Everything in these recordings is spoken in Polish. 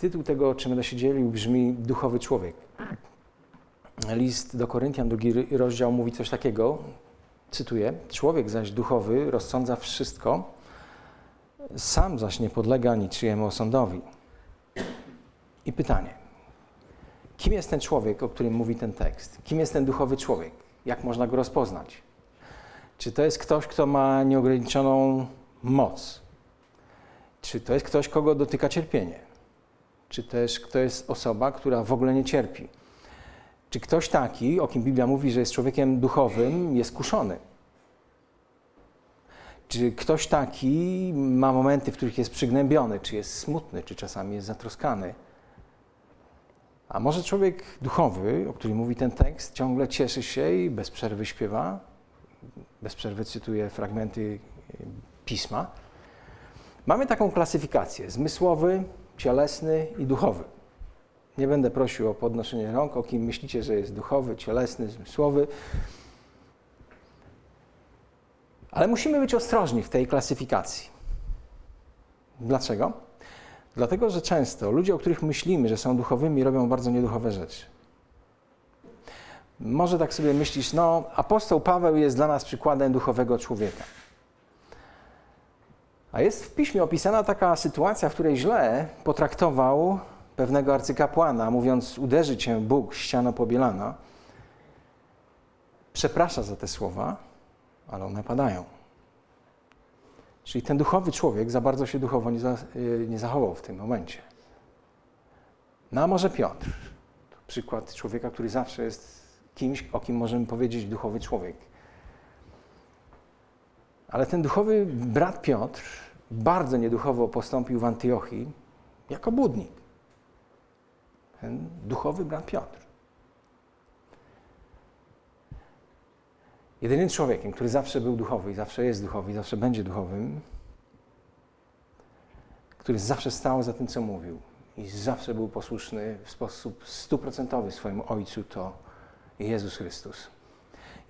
Tytuł tego, czym będę się dzielił, brzmi Duchowy Człowiek. List do Koryntian, drugi rozdział mówi coś takiego, cytuję, człowiek zaś duchowy rozsądza wszystko, sam zaś nie podlega niczyjemu osądowi. I pytanie, kim jest ten człowiek, o którym mówi ten tekst? Kim jest ten duchowy człowiek? Jak można go rozpoznać? Czy to jest ktoś, kto ma nieograniczoną moc? Czy to jest ktoś, kogo dotyka cierpienie? Czy też to jest osoba, która w ogóle nie cierpi? Czy ktoś taki, o kim Biblia mówi, że jest człowiekiem duchowym, jest kuszony? Czy ktoś taki ma momenty, w których jest przygnębiony, czy jest smutny, czy czasami jest zatroskany? A może człowiek duchowy, o którym mówi ten tekst, ciągle cieszy się i bez przerwy śpiewa, bez przerwy cytuje fragmenty pisma. Mamy taką klasyfikację: zmysłowy, cielesny i duchowy. Nie będę prosił o podnoszenie rąk, o kim myślicie, że jest duchowy, cielesny, zmysłowy. Ale musimy być ostrożni w tej klasyfikacji. Dlaczego? Dlatego, że często ludzie, o których myślimy, że są duchowymi, robią bardzo nieduchowe rzeczy. Może tak sobie myślisz, no, apostoł Paweł jest dla nas przykładem duchowego człowieka. A jest w piśmie opisana taka sytuacja, w której źle potraktował pewnego arcykapłana, mówiąc: Uderzy cię Bóg, ściano pobielana. Przeprasza za te słowa, ale one padają. Czyli ten duchowy człowiek za bardzo się duchowo nie, za, y, nie zachował w tym momencie. No a może Piotr, przykład człowieka, który zawsze jest kimś, o kim możemy powiedzieć duchowy człowiek. Ale ten duchowy brat Piotr bardzo nieduchowo postąpił w Antiochii jako budnik. Ten duchowy brat Piotr. Jedynym człowiekiem, który zawsze był duchowy i zawsze jest duchowy i zawsze będzie duchowym, który zawsze stał za tym, co mówił i zawsze był posłuszny w sposób stuprocentowy swojemu Ojcu, to Jezus Chrystus.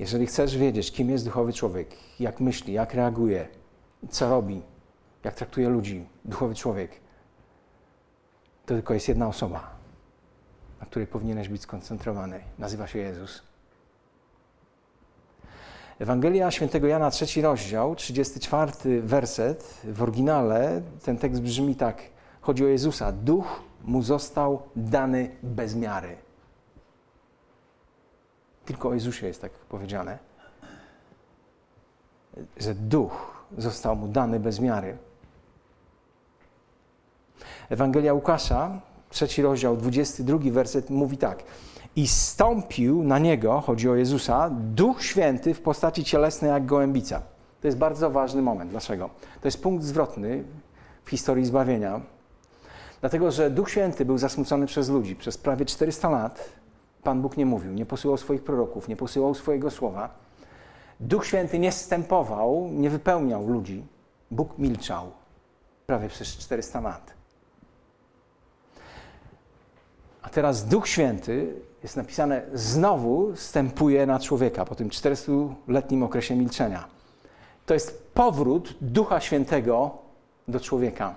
Jeżeli chcesz wiedzieć, kim jest duchowy człowiek, jak myśli, jak reaguje, co robi, jak traktuje ludzi, duchowy człowiek, to tylko jest jedna osoba, na której powinieneś być skoncentrowany. Nazywa się Jezus. Ewangelia świętego Jana, trzeci rozdział, 34 werset. W oryginale ten tekst brzmi tak. Chodzi o Jezusa. Duch mu został dany bez miary. Tylko o Jezusie jest tak powiedziane. Że duch został mu dany bez miary. Ewangelia Łukasza, trzeci rozdział, 22 werset mówi tak. I stąpił na niego, chodzi o Jezusa, Duch Święty w postaci cielesnej jak gołębica. To jest bardzo ważny moment. Dlaczego? To jest punkt zwrotny w historii zbawienia. Dlatego, że Duch Święty był zasmucony przez ludzi. Przez prawie 400 lat Pan Bóg nie mówił, nie posyłał swoich proroków, nie posyłał swojego słowa. Duch Święty nie stępował, nie wypełniał ludzi. Bóg milczał prawie przez 400 lat. A teraz Duch Święty, jest napisane, znowu stępuje na człowieka po tym 400-letnim okresie milczenia. To jest powrót Ducha Świętego do człowieka.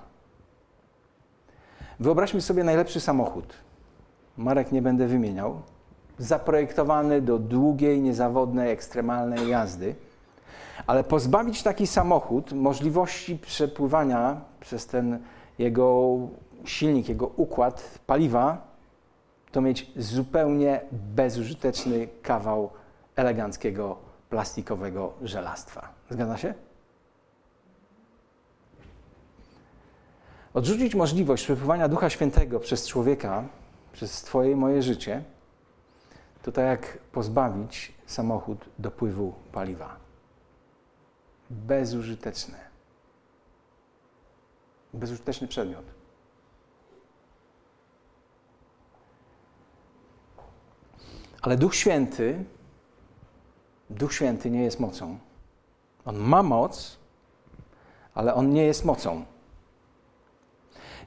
Wyobraźmy sobie najlepszy samochód. Marek nie będę wymieniał. Zaprojektowany do długiej, niezawodnej, ekstremalnej jazdy. Ale pozbawić taki samochód możliwości przepływania przez ten jego silnik, jego układ paliwa to mieć zupełnie bezużyteczny kawał eleganckiego, plastikowego żelastwa. Zgadza się? Odrzucić możliwość przepływania Ducha Świętego przez człowieka, przez Twoje i moje życie, to tak jak pozbawić samochód dopływu paliwa. Bezużyteczne. Bezużyteczny przedmiot. Ale Duch Święty, Duch Święty nie jest mocą. On ma moc, ale on nie jest mocą.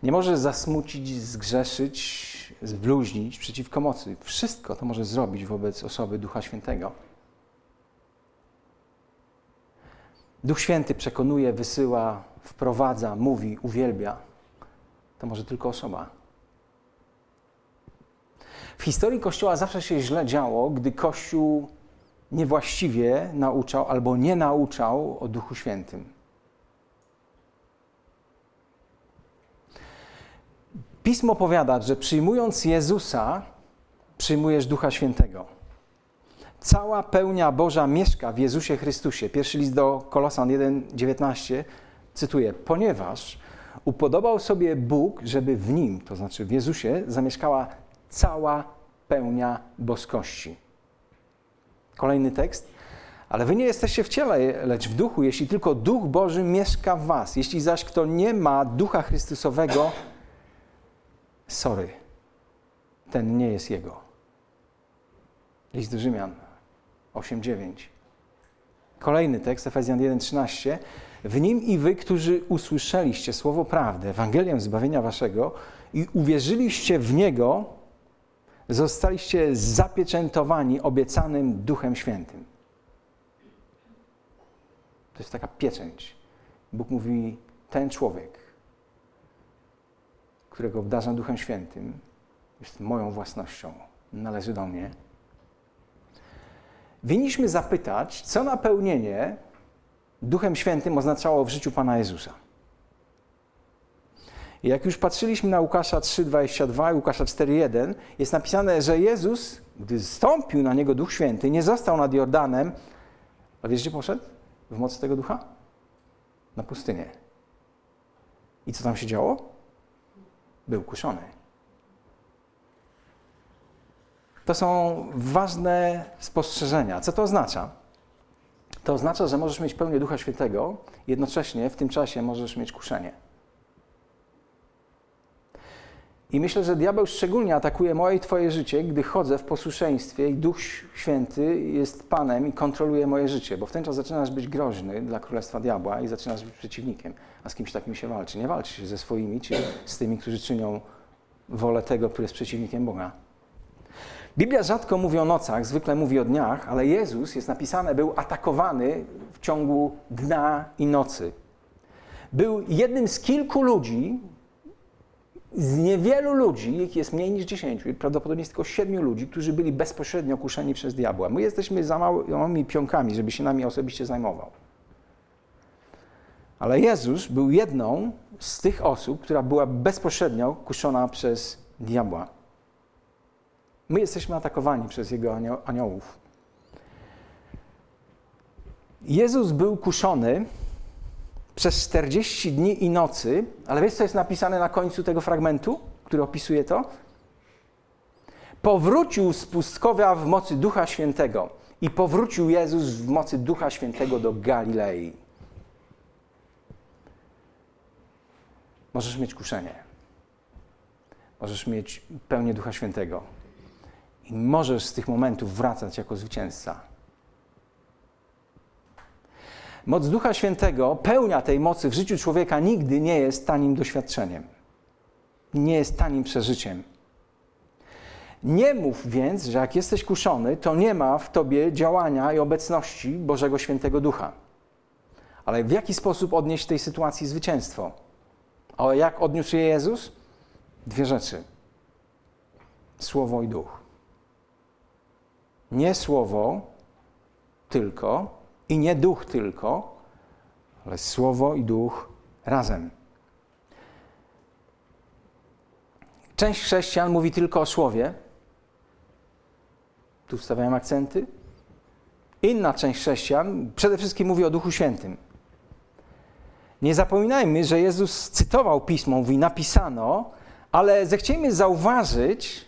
Nie może zasmucić, zgrzeszyć, zbluźnić przeciwko mocy. Wszystko to może zrobić wobec osoby Ducha Świętego. Duch Święty przekonuje, wysyła, wprowadza, mówi, uwielbia. to może tylko osoba. W historii Kościoła zawsze się źle działo, gdy Kościół niewłaściwie nauczał albo nie nauczał o Duchu Świętym. Pismo powiada, że przyjmując Jezusa, przyjmujesz Ducha Świętego. Cała pełnia Boża mieszka w Jezusie Chrystusie. Pierwszy list do Kolosan 1:19 cytuję: Ponieważ upodobał sobie Bóg, żeby w nim, to znaczy w Jezusie, zamieszkała cała pełnia boskości. Kolejny tekst. Ale wy nie jesteście w ciele, lecz w duchu, jeśli tylko Duch Boży mieszka w was. Jeśli zaś kto nie ma Ducha Chrystusowego, sorry, ten nie jest Jego. List do Rzymian 8:9. Kolejny tekst, Efezjan 1:13. W nim i wy, którzy usłyszeliście słowo prawdy, Ewangelię zbawienia waszego i uwierzyliście w niego, zostaliście zapieczętowani obiecanym Duchem Świętym. To jest taka pieczęć. Bóg mówi, ten człowiek, którego obdarzam Duchem Świętym, jest moją własnością, należy do mnie. Winniśmy zapytać, co napełnienie Duchem Świętym oznaczało w życiu Pana Jezusa. Jak już patrzyliśmy na Łukasza 3,22 i Łukasza 4,1, jest napisane, że Jezus, gdy zstąpił na niego Duch Święty, nie został nad Jordanem, a wiesz, gdzie poszedł? W mocy tego Ducha? Na pustynię. I co tam się działo? Był kuszony. To są ważne spostrzeżenia. Co to oznacza? To oznacza, że możesz mieć pełnię Ducha Świętego, jednocześnie w tym czasie możesz mieć kuszenie. I myślę, że diabeł szczególnie atakuje moje i Twoje życie, gdy chodzę w posłuszeństwie i Duch Święty jest Panem i kontroluje moje życie, bo w ten czas zaczynasz być groźny dla Królestwa Diabła i zaczynasz być przeciwnikiem. A z kimś takim się walczy. Nie walczy się ze swoimi, czy z tymi, którzy czynią wolę tego, który jest przeciwnikiem Boga. Biblia rzadko mówi o nocach, zwykle mówi o dniach, ale Jezus, jest napisane, był atakowany w ciągu dnia i nocy. Był jednym z kilku ludzi, z niewielu ludzi, ich jest mniej niż dziesięciu, prawdopodobnie jest tylko siedmiu ludzi, którzy byli bezpośrednio kuszeni przez diabła. My jesteśmy za małymi pionkami, żeby się nami osobiście zajmował. Ale Jezus był jedną z tych osób, która była bezpośrednio kuszona przez diabła. My jesteśmy atakowani przez Jego aniołów. Jezus był kuszony przez 40 dni i nocy, ale wiesz, co jest napisane na końcu tego fragmentu, który opisuje to? Powrócił z pustkowia w mocy Ducha Świętego i powrócił Jezus w mocy Ducha Świętego do Galilei. Możesz mieć kuszenie. Możesz mieć pełnię Ducha Świętego. I możesz z tych momentów wracać jako zwycięzca. Moc Ducha Świętego, pełnia tej mocy w życiu człowieka nigdy nie jest tanim doświadczeniem. Nie jest tanim przeżyciem. Nie mów więc, że jak jesteś kuszony, to nie ma w tobie działania i obecności Bożego Świętego Ducha. Ale w jaki sposób odnieść tej sytuacji zwycięstwo? A jak odniósł je Jezus? Dwie rzeczy: słowo i duch. Nie słowo tylko, i nie duch tylko, ale słowo i duch razem. Część chrześcijan mówi tylko o słowie. Tu wstawiają akcenty. Inna część chrześcijan przede wszystkim mówi o Duchu Świętym. Nie zapominajmy, że Jezus cytował pismo, mówi napisano, ale zechciejmy zauważyć,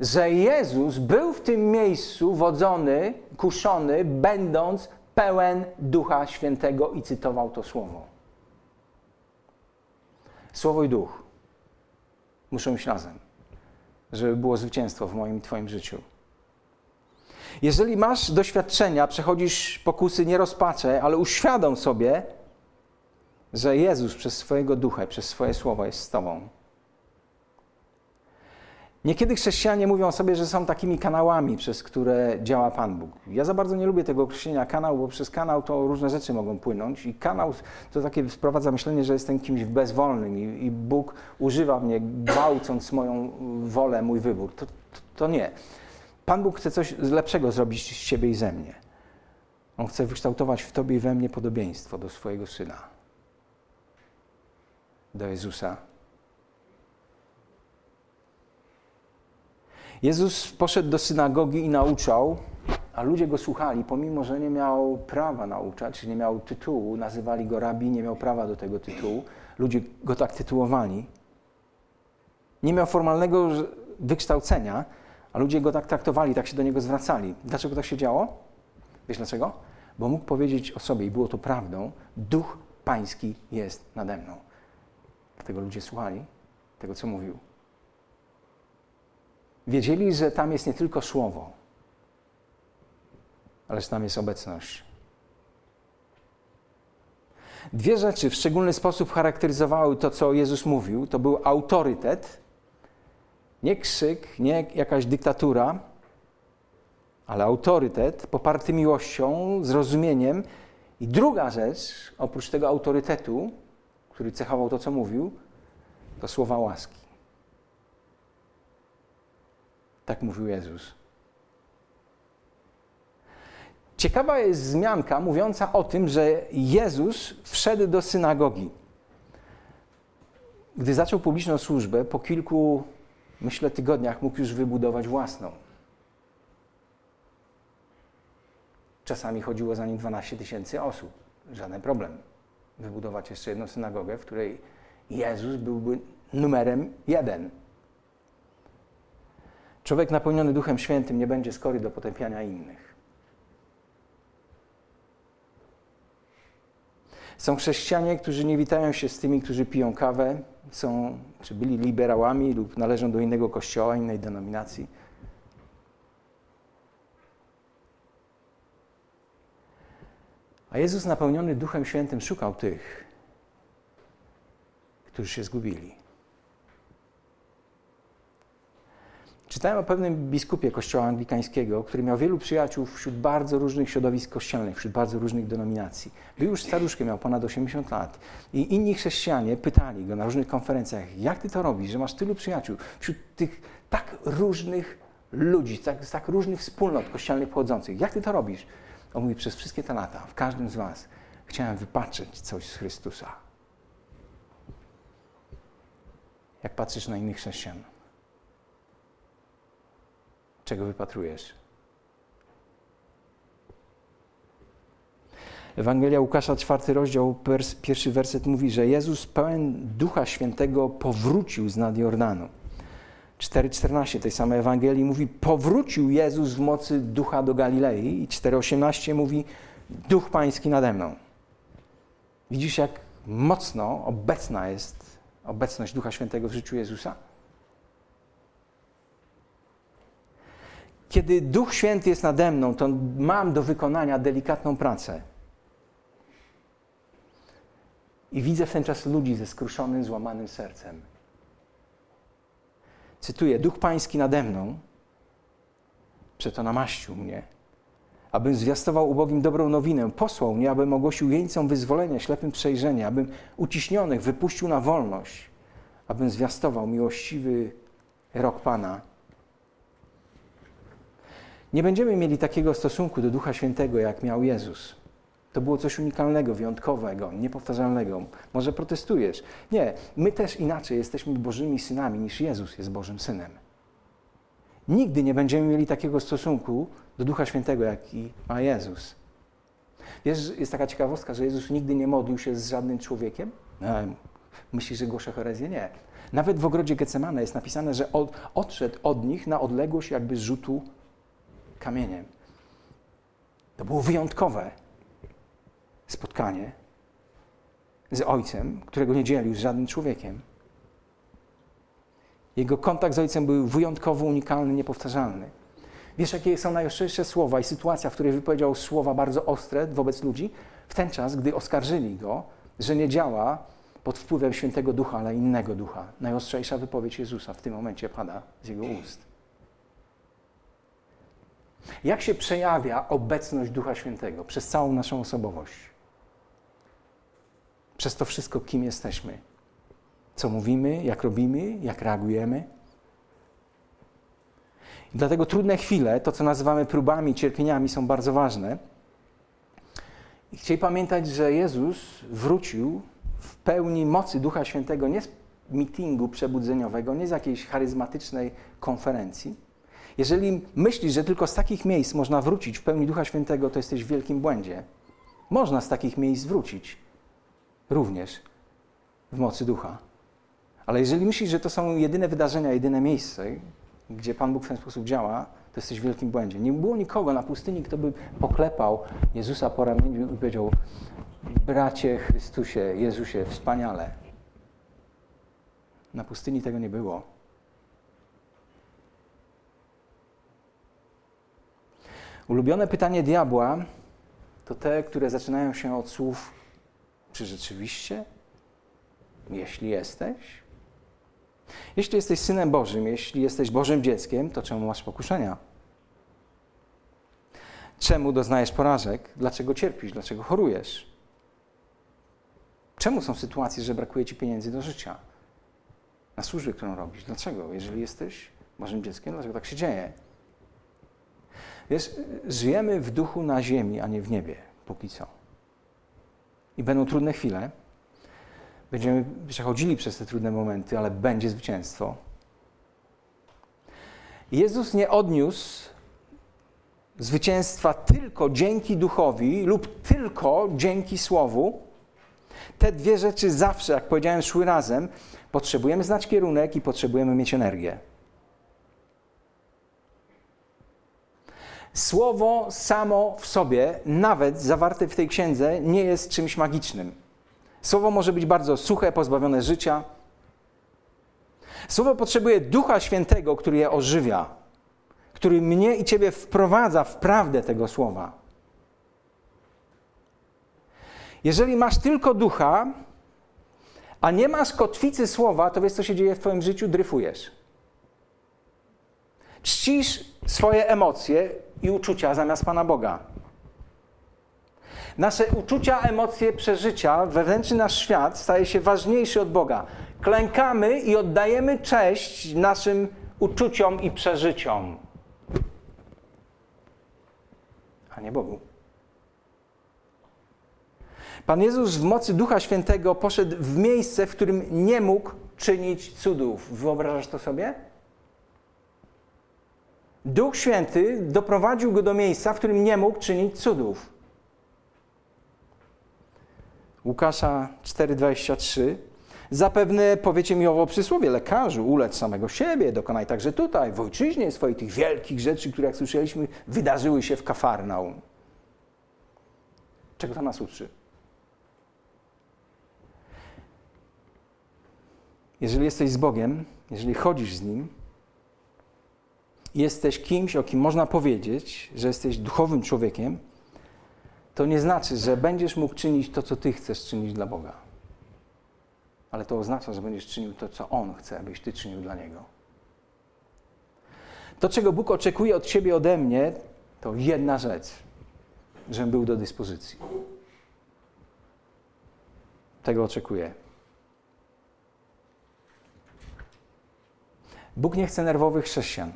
że Jezus był w tym miejscu wodzony, kuszony, będąc pełen Ducha Świętego i cytował to słowo. Słowo i duch muszą iść razem, żeby było zwycięstwo w moim Twoim życiu. Jeżeli masz doświadczenia, przechodzisz pokusy, nie rozpaczę, ale uświadom sobie, że Jezus przez swojego ducha, przez swoje słowo jest z Tobą. Niekiedy chrześcijanie mówią sobie, że są takimi kanałami, przez które działa Pan Bóg. Ja za bardzo nie lubię tego określenia kanał, bo przez kanał to różne rzeczy mogą płynąć i kanał to takie wprowadza myślenie, że jestem kimś bezwolnym i, i Bóg używa mnie, gwałcąc moją wolę, mój wybór. To, to, to nie. Pan Bóg chce coś lepszego zrobić z Ciebie i ze mnie. On chce wykształtować w Tobie i we mnie podobieństwo do swojego Syna, do Jezusa Jezus poszedł do synagogi i nauczał, a ludzie go słuchali, pomimo że nie miał prawa nauczać, nie miał tytułu, nazywali go rabi, nie miał prawa do tego tytułu. Ludzie go tak tytułowali. Nie miał formalnego wykształcenia, a ludzie go tak traktowali, tak się do niego zwracali. Dlaczego tak się działo? Wiesz dlaczego? Bo mógł powiedzieć o sobie, i było to prawdą, duch pański jest nade mną. Dlatego ludzie słuchali tego, co mówił. Wiedzieli, że tam jest nie tylko słowo, ale że tam jest obecność. Dwie rzeczy w szczególny sposób charakteryzowały to, co Jezus mówił. To był autorytet, nie krzyk, nie jakaś dyktatura, ale autorytet poparty miłością, zrozumieniem. I druga rzecz, oprócz tego autorytetu, który cechował to, co mówił, to słowa łaski. Tak mówił Jezus. Ciekawa jest wzmianka mówiąca o tym, że Jezus wszedł do synagogi. Gdy zaczął publiczną służbę, po kilku, myślę, tygodniach mógł już wybudować własną. Czasami chodziło za nim 12 tysięcy osób. Żaden problem. Wybudować jeszcze jedną synagogę, w której Jezus byłby numerem jeden. Człowiek napełniony Duchem Świętym nie będzie skory do potępiania innych. Są chrześcijanie, którzy nie witają się z tymi, którzy piją kawę, są, czy byli liberałami lub należą do innego kościoła, innej denominacji. A Jezus napełniony Duchem Świętym szukał tych, którzy się zgubili. Czytałem o pewnym biskupie kościoła anglikańskiego, który miał wielu przyjaciół wśród bardzo różnych środowisk kościelnych, wśród bardzo różnych denominacji. Był już staruszkiem, miał ponad 80 lat. I inni chrześcijanie pytali go na różnych konferencjach, jak ty to robisz, że masz tylu przyjaciół wśród tych tak różnych ludzi, tak, z tak różnych wspólnot kościelnych pochodzących. Jak ty to robisz? On mówi, przez wszystkie te lata, w każdym z was chciałem wypatrzeć coś z Chrystusa. Jak patrzysz na innych chrześcijan? Czego wypatrujesz? Ewangelia Łukasza, czwarty rozdział, pierwszy werset mówi, że Jezus pełen Ducha Świętego powrócił z nad Jordanu. 4,14 tej samej Ewangelii mówi, powrócił Jezus w mocy Ducha do Galilei i 4,18 mówi, Duch Pański nade mną. Widzisz, jak mocno obecna jest obecność Ducha Świętego w życiu Jezusa? Kiedy Duch Święty jest nade mną, to mam do wykonania delikatną pracę. I widzę w ten czas ludzi ze skruszonym, złamanym sercem. Cytuję: Duch Pański nade mną, przeto namaścił mnie, abym zwiastował ubogim dobrą nowinę, posłał mnie, abym ogłosił jeńcom wyzwolenia, ślepym przejrzenie, abym uciśnionych wypuścił na wolność, abym zwiastował miłościwy rok Pana nie będziemy mieli takiego stosunku do Ducha Świętego, jak miał Jezus. To było coś unikalnego, wyjątkowego, niepowtarzalnego. Może protestujesz? Nie, my też inaczej jesteśmy Bożymi synami niż Jezus jest Bożym synem. Nigdy nie będziemy mieli takiego stosunku do Ducha Świętego, jaki ma Jezus. Wiesz, jest taka ciekawostka, że Jezus nigdy nie modlił się z żadnym człowiekiem? Myślisz, że głoszę herezję? Nie. Nawet w ogrodzie Getsemane jest napisane, że od, odszedł od nich na odległość jakby rzutu kamieniem. To było wyjątkowe spotkanie z Ojcem, którego nie dzielił z żadnym człowiekiem. Jego kontakt z Ojcem był wyjątkowo unikalny, niepowtarzalny. Wiesz, jakie są najostrzejsze słowa i sytuacja, w której wypowiedział słowa bardzo ostre wobec ludzi? W ten czas, gdy oskarżyli go, że nie działa pod wpływem świętego ducha, ale innego ducha. Najostrzejsza wypowiedź Jezusa w tym momencie pada z jego ust. Jak się przejawia obecność Ducha Świętego przez całą naszą osobowość? Przez to wszystko, kim jesteśmy. Co mówimy, jak robimy, jak reagujemy. I dlatego trudne chwile, to co nazywamy próbami, cierpieniami, są bardzo ważne. I chcieli pamiętać, że Jezus wrócił w pełni mocy Ducha Świętego nie z meetingu przebudzeniowego, nie z jakiejś charyzmatycznej konferencji. Jeżeli myślisz, że tylko z takich miejsc można wrócić w pełni Ducha Świętego, to jesteś w wielkim błędzie. Można z takich miejsc wrócić również w mocy Ducha. Ale jeżeli myślisz, że to są jedyne wydarzenia, jedyne miejsce, gdzie Pan Bóg w ten sposób działa, to jesteś w wielkim błędzie. Nie było nikogo na pustyni, kto by poklepał Jezusa po ramieniu i powiedział: Bracie Chrystusie, Jezusie, wspaniale. Na pustyni tego nie było. Ulubione pytanie diabła to te, które zaczynają się od słów: Czy rzeczywiście? Jeśli jesteś? Jeśli jesteś synem Bożym, jeśli jesteś Bożym dzieckiem, to czemu masz pokuszenia? Czemu doznajesz porażek? Dlaczego cierpisz? Dlaczego chorujesz? Czemu są sytuacje, że brakuje ci pieniędzy do życia? Na służbę, którą robisz. Dlaczego? Jeżeli jesteś Bożym dzieckiem, dlaczego tak się dzieje? Wiesz, żyjemy w duchu na ziemi, a nie w niebie, póki co. I będą trudne chwile. Będziemy przechodzili przez te trudne momenty, ale będzie zwycięstwo. Jezus nie odniósł zwycięstwa tylko dzięki duchowi lub tylko dzięki słowu. Te dwie rzeczy zawsze, jak powiedziałem, szły razem. Potrzebujemy znać kierunek i potrzebujemy mieć energię. Słowo samo w sobie, nawet zawarte w tej księdze, nie jest czymś magicznym. Słowo może być bardzo suche, pozbawione życia. Słowo potrzebuje Ducha Świętego, który je ożywia, który mnie i Ciebie wprowadza w prawdę tego słowa. Jeżeli masz tylko ducha, a nie masz kotwicy słowa, to wiesz, co się dzieje w Twoim życiu? Dryfujesz. Czcisz swoje emocje i uczucia zamiast Pana Boga. Nasze uczucia, emocje, przeżycia, wewnętrzny nasz świat staje się ważniejszy od Boga. Klękamy i oddajemy cześć naszym uczuciom i przeżyciom, a nie Bogu. Pan Jezus w mocy Ducha Świętego poszedł w miejsce, w którym nie mógł czynić cudów. Wyobrażasz to sobie? Duch Święty doprowadził go do miejsca, w którym nie mógł czynić cudów. Łukasza 4:23 Zapewne powiecie mi owo przysłowie, lekarzu, ulec samego siebie, dokonaj także tutaj, w ojczyźnie swojej tych wielkich rzeczy, które jak słyszeliśmy, wydarzyły się w Kafarnaum. Czego to nas uczy? Jeżeli jesteś z Bogiem, jeżeli chodzisz z Nim, jesteś kimś, o kim można powiedzieć, że jesteś duchowym człowiekiem, to nie znaczy, że będziesz mógł czynić to, co Ty chcesz czynić dla Boga. Ale to oznacza, że będziesz czynił to, co On chce, abyś Ty czynił dla Niego. To, czego Bóg oczekuje od Ciebie, ode mnie, to jedna rzecz, żebym był do dyspozycji. Tego oczekuję. Bóg nie chce nerwowych chrześcijan.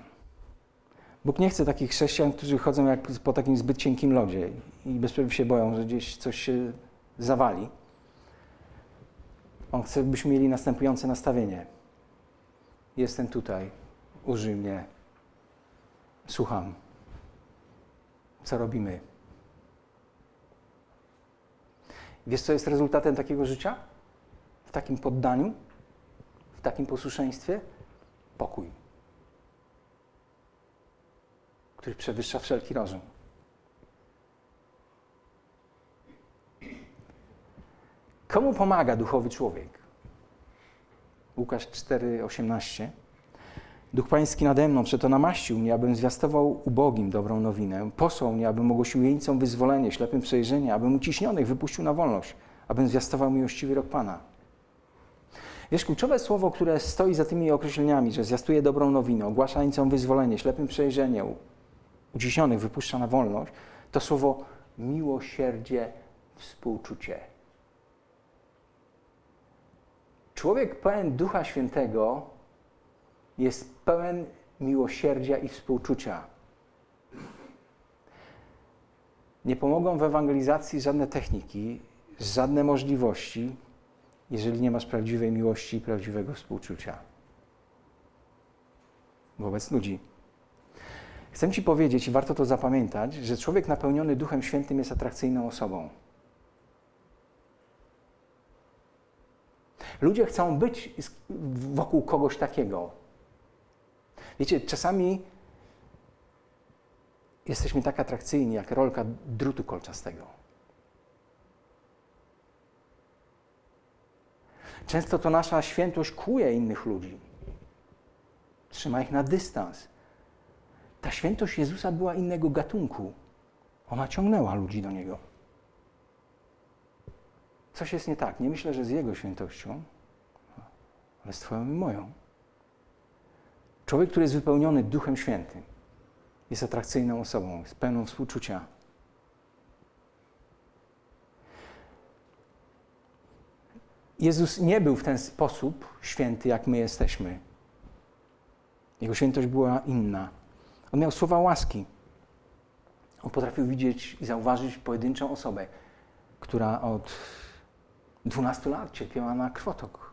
Bóg nie chce takich chrześcijan, którzy chodzą jak po takim zbyt cienkim lodzie i bez się boją, że gdzieś coś się zawali. On chce, byśmy mieli następujące nastawienie. Jestem tutaj, użyj mnie, słucham. Co robimy? Wiesz, co jest rezultatem takiego życia? W takim poddaniu? W takim posłuszeństwie? Pokój który przewyższa wszelki rozum. Komu pomaga duchowy człowiek? Łukasz 4:18. Duch Pański nade mną przeto namaścił mnie, abym zwiastował ubogim dobrą nowinę. Posłał mnie, abym ogłosił jeńcom wyzwolenie, ślepym przejrzenie, abym uciśnionych wypuścił na wolność, abym zwiastował miłościwy rok Pana. Wiesz, kluczowe słowo, które stoi za tymi określeniami, że zjastuje dobrą nowinę, ogłasza wyzwolenie, ślepym przejrzenie, uciśnionych wypuszcza na wolność, to słowo miłosierdzie, współczucie. Człowiek pełen Ducha Świętego jest pełen miłosierdzia i współczucia. Nie pomogą w ewangelizacji żadne techniki, żadne możliwości, jeżeli nie masz prawdziwej miłości i prawdziwego współczucia wobec ludzi. Chcę Ci powiedzieć, i warto to zapamiętać, że człowiek napełniony Duchem Świętym jest atrakcyjną osobą. Ludzie chcą być wokół kogoś takiego. Wiecie, czasami jesteśmy tak atrakcyjni jak rolka drutu kolczastego. Często to nasza świętość kłuje innych ludzi. Trzyma ich na dystans. Ta świętość Jezusa była innego gatunku. Ona ciągnęła ludzi do Niego. Coś jest nie tak. Nie myślę, że z Jego świętością, ale z Twoją i moją. Człowiek, który jest wypełniony Duchem Świętym, jest atrakcyjną osobą, jest pełną współczucia. Jezus nie był w ten sposób święty, jak my jesteśmy. Jego świętość była inna. On miał słowa łaski. On potrafił widzieć i zauważyć pojedynczą osobę, która od 12 lat cierpiała na krwotok.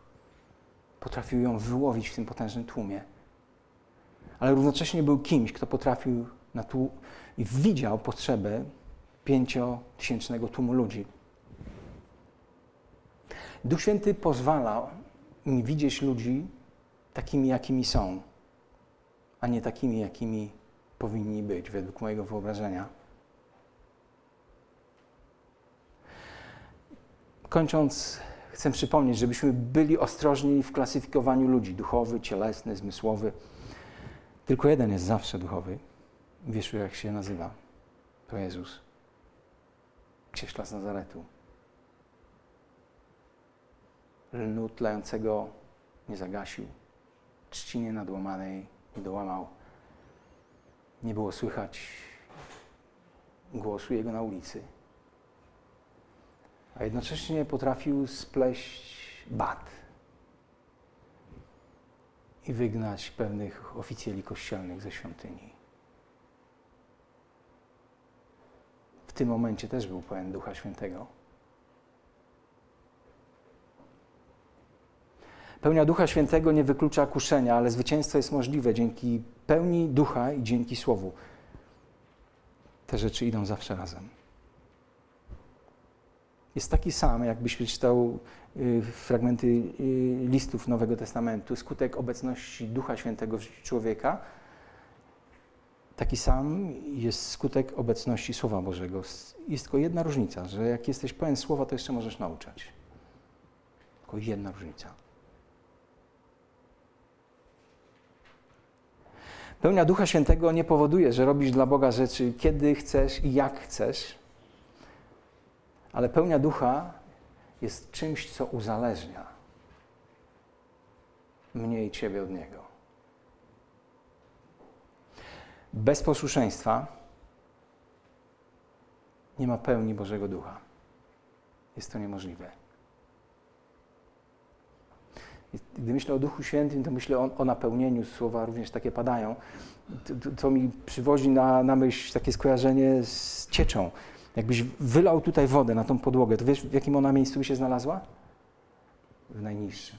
Potrafił ją wyłowić w tym potężnym tłumie. Ale równocześnie był kimś, kto potrafił na tłum i widział potrzebę pięciotysięcznego tłumu ludzi. Duch Święty pozwala mi widzieć ludzi takimi, jakimi są, a nie takimi, jakimi powinni być, według mojego wyobrażenia. Kończąc, chcę przypomnieć, żebyśmy byli ostrożni w klasyfikowaniu ludzi duchowy, cielesny, zmysłowy. Tylko jeden jest zawsze duchowy. Wiesz, jak się nazywa? To Jezus. Cieśla z Nazaretu lnu tlającego nie zagasił, trzciny nadłamanej nie dołamał. Nie było słychać głosu Jego na ulicy. A jednocześnie potrafił spleść bat i wygnać pewnych oficjeli kościelnych ze świątyni. W tym momencie też był pełen Ducha Świętego. Pełnia Ducha Świętego nie wyklucza kuszenia, ale zwycięstwo jest możliwe dzięki pełni Ducha i dzięki Słowu. Te rzeczy idą zawsze razem. Jest taki sam, jakbyś przeczytał y, fragmenty y, listów Nowego Testamentu, skutek obecności Ducha Świętego w życiu człowieka. Taki sam jest skutek obecności Słowa Bożego. Jest tylko jedna różnica, że jak jesteś pełen Słowa, to jeszcze możesz nauczać. Tylko jedna różnica. Pełnia Ducha Świętego nie powoduje, że robisz dla Boga rzeczy, kiedy chcesz i jak chcesz, ale pełnia Ducha jest czymś, co uzależnia mnie i Ciebie od Niego. Bez posłuszeństwa nie ma pełni Bożego Ducha. Jest to niemożliwe. Gdy myślę o Duchu Świętym, to myślę o, o napełnieniu słowa, również takie padają. To, to, mi przywozi na, na myśl takie skojarzenie z cieczą. Jakbyś wylał tutaj wodę na tą podłogę, to wiesz, w jakim ona miejscu by się znalazła? W najniższym.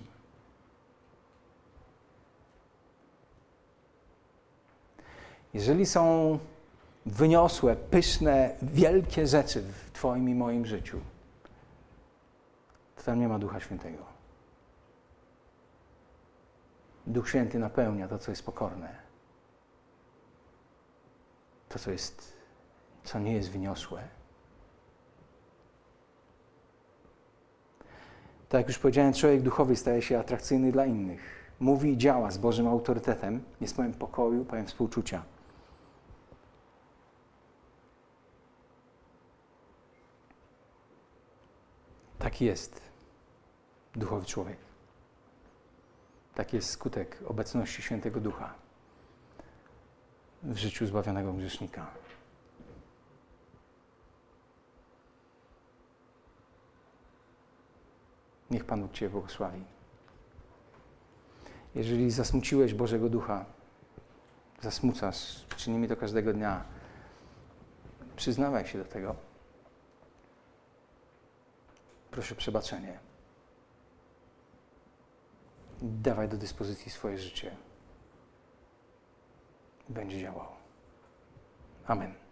Jeżeli są wyniosłe, pyszne, wielkie rzeczy w Twoim i moim życiu, to tam nie ma Ducha Świętego. Duch Święty napełnia to, co jest pokorne. To, co jest, co nie jest wyniosłe. Tak jak już powiedziałem, człowiek duchowy staje się atrakcyjny dla innych. Mówi i działa z Bożym autorytetem, jest pełen pokoju, pełen współczucia. Taki jest duchowy człowiek. Taki jest skutek obecności Świętego Ducha w życiu zbawionego grzesznika. Niech Pan Bóg Cię błogosławi. Jeżeli zasmuciłeś Bożego Ducha, zasmucasz, czynimy to każdego dnia, przyznawaj się do tego. Proszę przebaczenie. Dawaj do dyspozycji swoje życie. Będzie działał. Amen.